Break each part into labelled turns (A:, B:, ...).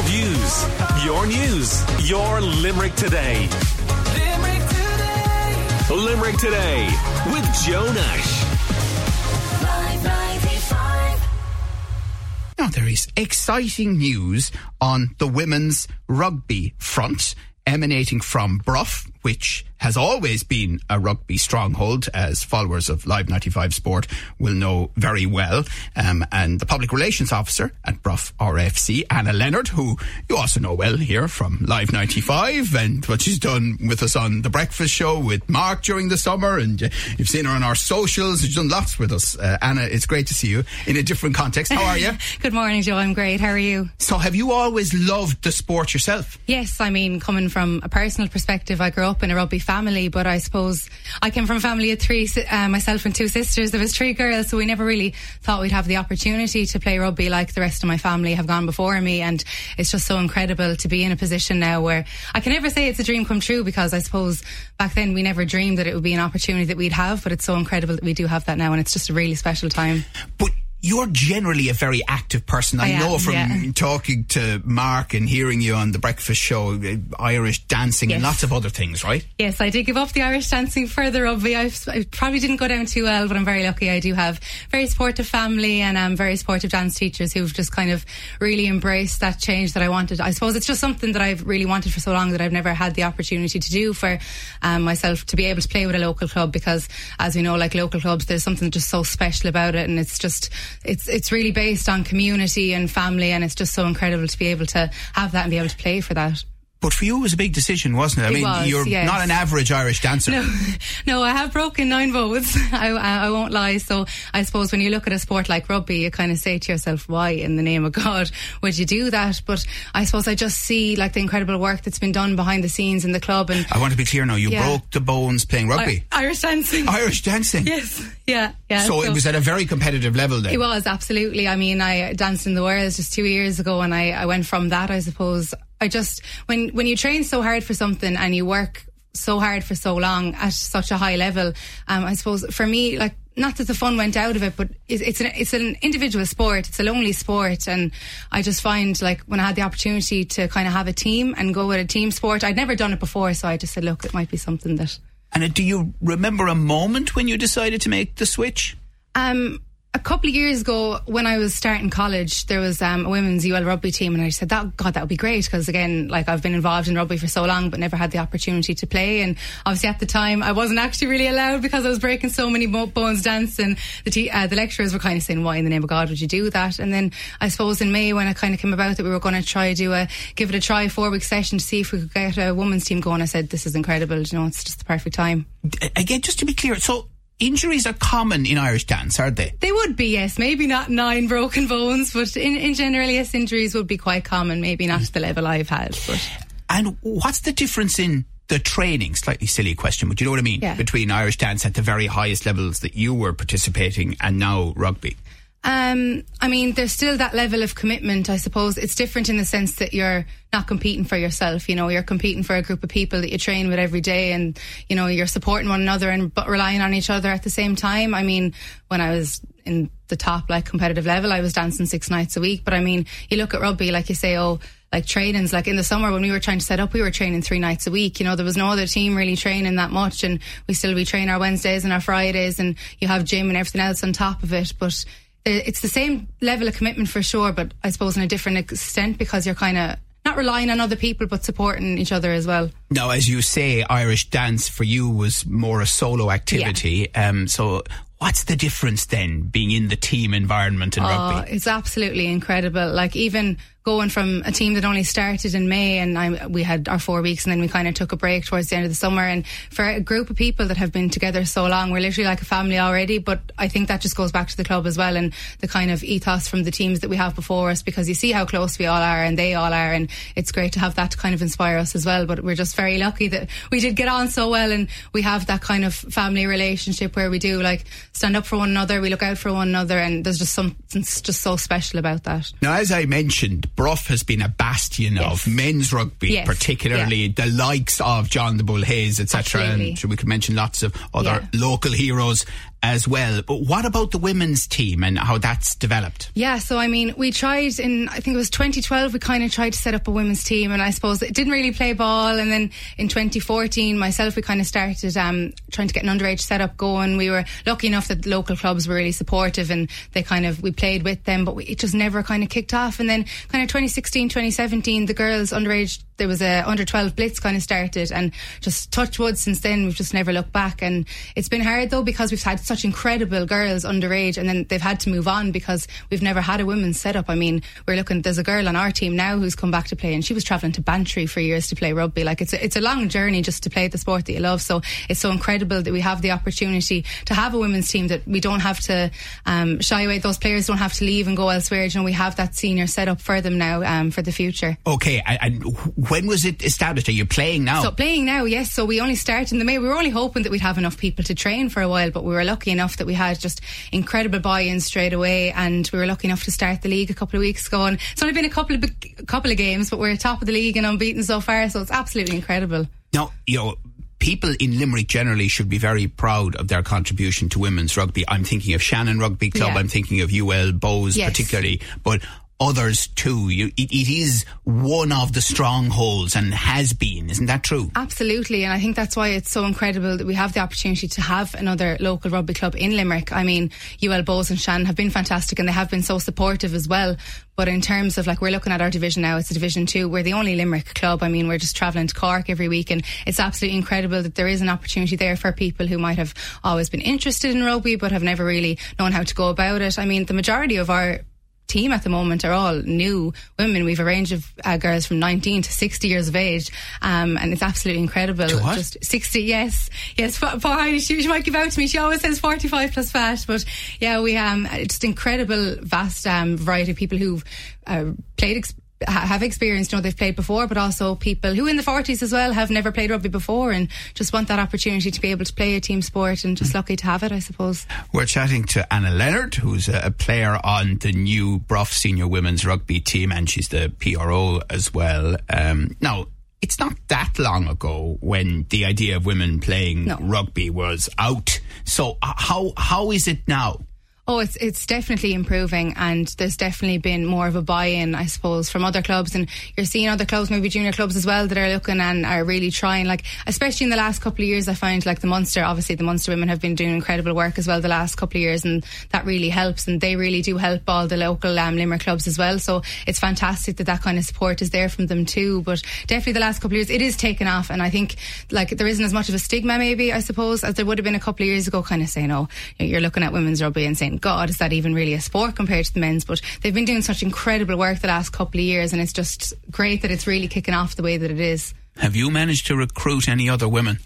A: Your views, your news, your Limerick today. Limerick today. Limerick today with Joe Nash.
B: Now, there is exciting news on the women's rugby front emanating from Bruff, which has always been a rugby stronghold, as followers of Live 95 Sport will know very well. Um, and the public relations officer at Bruff RFC, Anna Leonard, who you also know well here from Live 95 and what she's done with us on The Breakfast Show with Mark during the summer. And you've seen her on our socials. She's done lots with us. Uh, Anna, it's great to see you in a different context. How are you?
C: Good morning, Joe. I'm great. How are you?
B: So, have you always loved the sport yourself?
C: Yes, I mean, coming from a personal perspective, I grew up in a rugby family, but I suppose I came from a family of three, uh, myself and two sisters. There was three girls, so we never really thought we'd have the opportunity to play rugby like the rest of my family have gone before me. And it's just so incredible to be in a position now where I can never say it's a dream come true because I suppose back then we never dreamed that it would be an opportunity that we'd have, but it's so incredible that we do have that now, and it's just a really special time.
B: But you're generally a very active person. I,
C: I
B: know
C: am,
B: from
C: yeah.
B: talking to Mark and hearing you on the breakfast show, uh, Irish dancing and lots of other things, right?
C: Yes, I did give up the Irish dancing further the rugby. I probably didn't go down too well, but I'm very lucky. I do have very supportive family and um, very supportive dance teachers who've just kind of really embraced that change that I wanted. I suppose it's just something that I've really wanted for so long that I've never had the opportunity to do for um, myself to be able to play with a local club because, as we know, like local clubs, there's something just so special about it, and it's just it's it's really based on community and family, and it's just so incredible to be able to have that and be able to play for that.
B: But for you, it was a big decision, wasn't it? I
C: It
B: mean,
C: was,
B: you're
C: yes.
B: not an average Irish dancer.
C: No, no, I have broken nine bones. I, I, I won't lie. So I suppose when you look at a sport like rugby, you kind of say to yourself, why in the name of God would you do that? But I suppose I just see like the incredible work that's been done behind the scenes in the club and
B: I want to be clear now. You
C: Yeah.
B: broke the bones playing rugby.
C: I- Irish dancing.
B: Irish dancing.
C: yes, yeah, yeah.
B: So, it was at a very competitive level then.
C: It was absolutely. I mean, I danced in the Worlds just two years ago, and I, I went from that. I suppose I just when when you train so hard for something and you work so hard for so long at such a high level, um, I suppose for me, like not that the fun went out of it, but it's, it's an it's an individual sport. It's a lonely sport, and I just find like when I had the opportunity to kind of have a team and go with a team sport, I'd never done it before, so I just said, look, it might be something that.
B: And do you remember a moment when you decided to make the switch?
C: Um, a couple of years ago, when I was starting college, there was um, a women's UL rugby team, and I said, "That God, that would be great." Because again, like I've been involved in rugby for so long, but never had the opportunity to play. And obviously, at the time, I wasn't actually really allowed because I was breaking so many bones dancing. The te- uh, the lecturers were kind of saying, "Why in the name of God would you do that?" And then I suppose in May, when it kind of came about that we were going to try to do a give it a try four week session to see if we could get a women's team going, I said, "This is incredible. You know, it's just the perfect time."
B: Again, just to be clear, so injuries are common in Irish dance, aren't they?
C: They would be, yes. Maybe not nine broken bones, but in, in general, yes, injuries would be quite common. Maybe not to the level I've had. But
B: And what's the difference in the training? Slightly silly question, but you know what I mean?
C: Yeah.
B: Between Irish dance at the very highest levels that you were participating and now rugby.
C: Um, I mean, there's still that level of commitment. I suppose it's different in the sense that you're not competing for yourself. You know, you're competing for a group of people that you train with every day, and you know, you're supporting one another and but relying on each other at the same time. I mean, when I was in the top like competitive level, I was dancing six nights a week. But I mean, you look at rugby, like you say, oh. Like trainings, like in the summer when we were trying to set up, we were training three nights a week. You know, there was no other team really training that much, and we still we train our Wednesdays and our Fridays, and you have gym and everything else on top of it. But it's the same level of commitment for sure, but I suppose in a different extent because you're kind of not relying on other people but supporting each other as well.
B: Now, as you say, Irish dance for you was more a solo activity. Um, so, what's the difference then, being in the team environment in
C: Oh,
B: rugby?
C: it's absolutely incredible. Like even going from a team that only started in May and I, we had our four weeks and then we kind of took a break towards the end of the summer. And for a group of people that have been together so long, we're literally like a family already. But I think that just goes back to the club as well and the kind of ethos from the teams that we have before us because you see how close we all are and they all are. And it's great to have that to kind of inspire us as well. But we're just very lucky that we did get on so well and we have that kind of family relationship where we do like stand up for one another, we look out for one another, and there's just something just so special about that.
B: Now, as I mentioned, Bruff has been a bastion
C: Yes.
B: of men's rugby,
C: Yes,
B: particularly the likes of John the Bull Hayes, etc. And we could mention lots of other
C: Yeah.
B: local heroes. As well. But what about the women's team and how that's developed?
C: Yeah, so I mean, we tried in, I think it was 2012, we kind of tried to set up a women's team, and I suppose it didn't really play ball. And then in 2014, myself, we kind of started um, trying to get an underage setup going. We were lucky enough that the local clubs were really supportive and they kind of, we played with them, but we, it just never kind of kicked off. And then kind of 2016, 2017, the girls underage there was a under 12 blitz kind of started and just touch wood since then we've just never looked back and it's been hard though because we've had such incredible girls underage and then they've had to move on because we've never had a women's setup I mean we're looking there's a girl on our team now who's come back to play and she was travelling to Bantry for years to play rugby like it's a, it's a long journey just to play the sport that you love so it's so incredible that we have the opportunity to have a women's team that we don't have to um, shy away those players don't have to leave and go elsewhere you know we have that senior set up for them now um, for the future
B: okay and when was it established? Are you playing now?
C: So playing now, yes. So we only started in the May. We were only hoping that we'd have enough people to train for a while, but we were lucky enough that we had just incredible buy-in straight away, and we were lucky enough to start the league a couple of weeks ago. And it's only been a couple of a couple of games, but we're top of the league and unbeaten so far. So it's absolutely incredible.
B: Now, you know people in Limerick generally should be very proud of their contribution to women's rugby. I'm thinking of Shannon Rugby Club. Yeah. I'm thinking of UL Bohs yes. particularly. But others too. You, it, it is one of the strongholds and has been, isn't that true?
C: Absolutely, and I think that's why it's so incredible that we have the opportunity to have another local rugby club in Limerick. I mean, UL Bohs and Shannon have been fantastic and they have been so supportive as well. But in terms of like, we're looking at our division now, it's a division two. We're the only Limerick club. I mean, we're just travelling to Cork every week and it's absolutely incredible that there is an opportunity there for people who might have always been interested in rugby but have never really known how to go about it. I mean, the majority of our team at the moment are all new women. We've a range of uh, girls from 19 to 60 years of age, um, and it's absolutely incredible.
B: Just
C: 60, yes, yes. For, for Heidi, she, she, might give out to me. She always says 45 plus fat, but yeah, we um just incredible, vast um, variety of people who've uh, played. Ex- have experienced, you know, they've played before, but also people who in the 40s as well have never played rugby before and just want that opportunity to be able to play a team sport and just lucky to have it, I suppose.
B: We're chatting to Anna Leonard, who's a player on the new Bruff senior women's rugby team, and she's the PRO as well. Um, now, it's not that long ago when the idea of women playing no. rugby was out. So uh, how how is it now?
C: Oh, it's it's definitely improving, and there's definitely been more of a buy-in, I suppose, from other clubs, and you're seeing other clubs, maybe junior clubs as well, that are looking and are really trying. Like, especially in the last couple of years, I find like the Munster, obviously the Munster women have been doing incredible work as well the last couple of years, and that really helps, and they really do help all the local um, Limerick clubs as well. So it's fantastic that that kind of support is there from them too. But definitely the last couple of years, it is taken off, and I think like there isn't as much of a stigma, maybe I suppose, as there would have been a couple of years ago. Kind of saying, oh, you're looking at women's rugby and saying God, is that even really a sport compared to the men's? But they've been doing such incredible work the last couple of years, and it's just great that it's really kicking off the way that it is.
B: Have you managed to recruit any other women?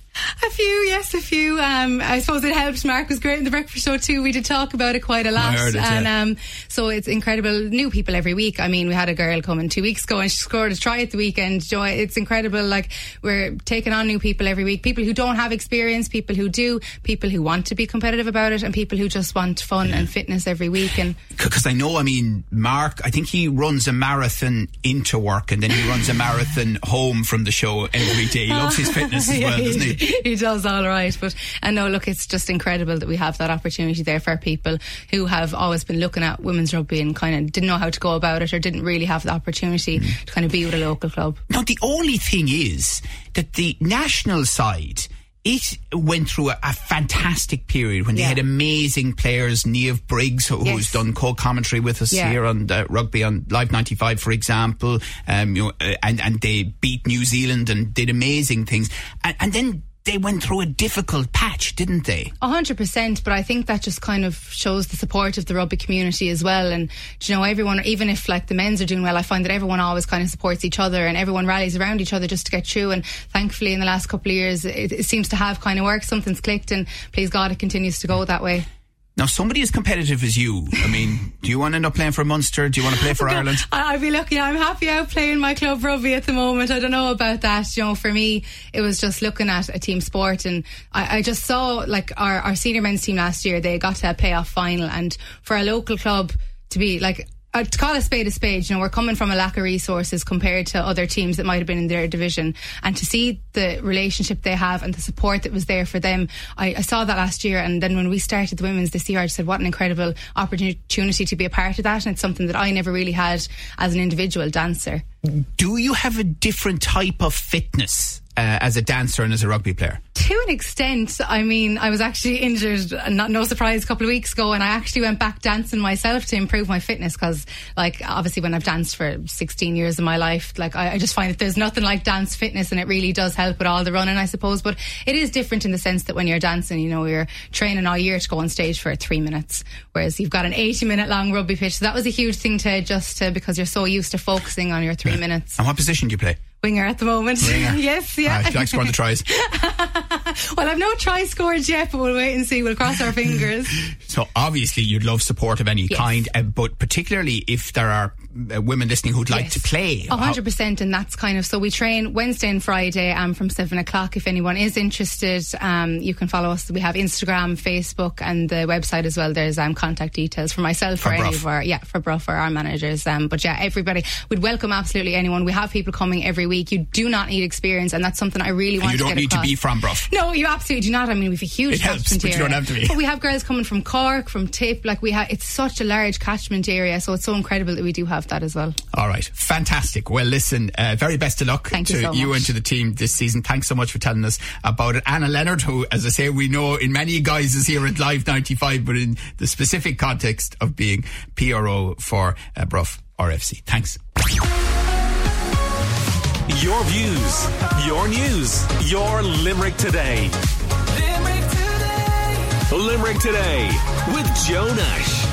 C: A few, yes, a few. Um, I suppose it helped. Mark was great in the breakfast show too. We did talk about it quite a lot,
B: it,
C: and
B: yeah. um,
C: so it's incredible. New people every week. I mean, we had a girl come in two weeks ago and she scored a try at the weekend. Joy, it's incredible. Like we're taking on new people every week. People who don't have experience, people who do, people who want to be competitive about it, and people who just want fun yeah. and fitness every week. And
B: because I know, I mean, Mark, I think he runs a marathon into work and then he runs a marathon home from the show every day. He loves his fitness as well, doesn't he?
C: he does all right. But and no, look, it's just incredible that we have that opportunity there for people who have always been looking at women's rugby and kind of didn't know how to go about it or didn't really have the opportunity mm. to kind of be with a local club.
B: Now, the only thing is that the national side it went through a, a, fantastic period when they yeah. had amazing players. Niamh Briggs, who, yes. who's done co-commentary with us yeah. here on uh, rugby on Live 95, for example. Um, you know, uh, and and they beat New Zealand and did amazing things. And, and then they went through a difficult patch, didn't they?
C: A hundred percent. But I think that just kind of shows the support of the rugby community as well. And you know, everyone, even if like the men's are doing well, I find that everyone always kind of supports each other and everyone rallies around each other just to get through. And thankfully, in the last couple of years, it, it seems to have kind of worked. Something's clicked, and please God, it continues to go that way.
B: Now, somebody as competitive as you, I mean, do you want to end up playing for Munster? Do you want to play for Ireland?
C: I'd be lucky. I'm happy out playing my club rugby at the moment. I don't know about that. You know, for me, it was just looking at a team sport, and I, I just saw like our, our senior men's team last year. They got to a playoff final, and for a local club to be like uh, to call a spade a spade, you know, we're coming from a lack of resources compared to other teams that might have been in their division. And to see the relationship they have and the support that was there for them, I, I saw that last year. And then when we started the women's this year, I just said, what an incredible opportunity to be a part of that. And it's something that I never really had as an individual dancer.
B: Do you have a different type of fitness uh, as a dancer and as a rugby player?
C: To an extent. I mean, I was actually injured, not, no surprise, a couple of weeks ago, and I actually went back dancing myself to improve my fitness because, like, obviously, when I've danced for 16 years of my life, like, I, I, just find that there's nothing like dance fitness, and it really does help with all the running, I suppose. But it is different in the sense that when you're dancing, you know, you're training all year to go on stage for three minutes, whereas you've got an 80 minute long rugby pitch. So that was a huge thing to adjust to because you're so used to focusing on your three minutes.
B: And what position do you play?
C: Winger at the moment. yes, yeah.
B: Uh, scoring the tries.
C: well, I've no try scored yet, but we'll wait and see. We'll cross our fingers.
B: so obviously, you'd love support of any yes. kind, uh, but particularly if there are uh, women listening who'd like yes. to play.
C: hundred percent, and that's kind of so we train Wednesday and Friday um, from seven o'clock. If anyone is interested, um, you can follow us. We have Instagram, Facebook, and the website as well. There's um, contact details for myself for or any of our yeah for Bruff or our managers. Um, but yeah, everybody we'd welcome absolutely anyone. We have people coming every week. You do not need experience, and that's something I really want.
B: And you don't need
C: across.
B: to be from Bruff.
C: No, you absolutely do not. I mean, we've a huge
B: it helps, but you don't have to be.
C: But we have girls coming from Cork, from Tip. Like we have, it's such a large catchment area, so it's so incredible that we do have that as well.
B: All right, fantastic. Well, listen, uh, very best of luck
C: Thank
B: to
C: you, so
B: you, and to the team this season. Thanks so much for telling us about it. Anna Leonard, who, as I say, we know in many guises here at Live 95, but in the specific context of being PRO for uh, Bruff RFC. Thanks.
A: Your views, your news, your Limerick today. Limerick today. Limerick today with Joe Nash.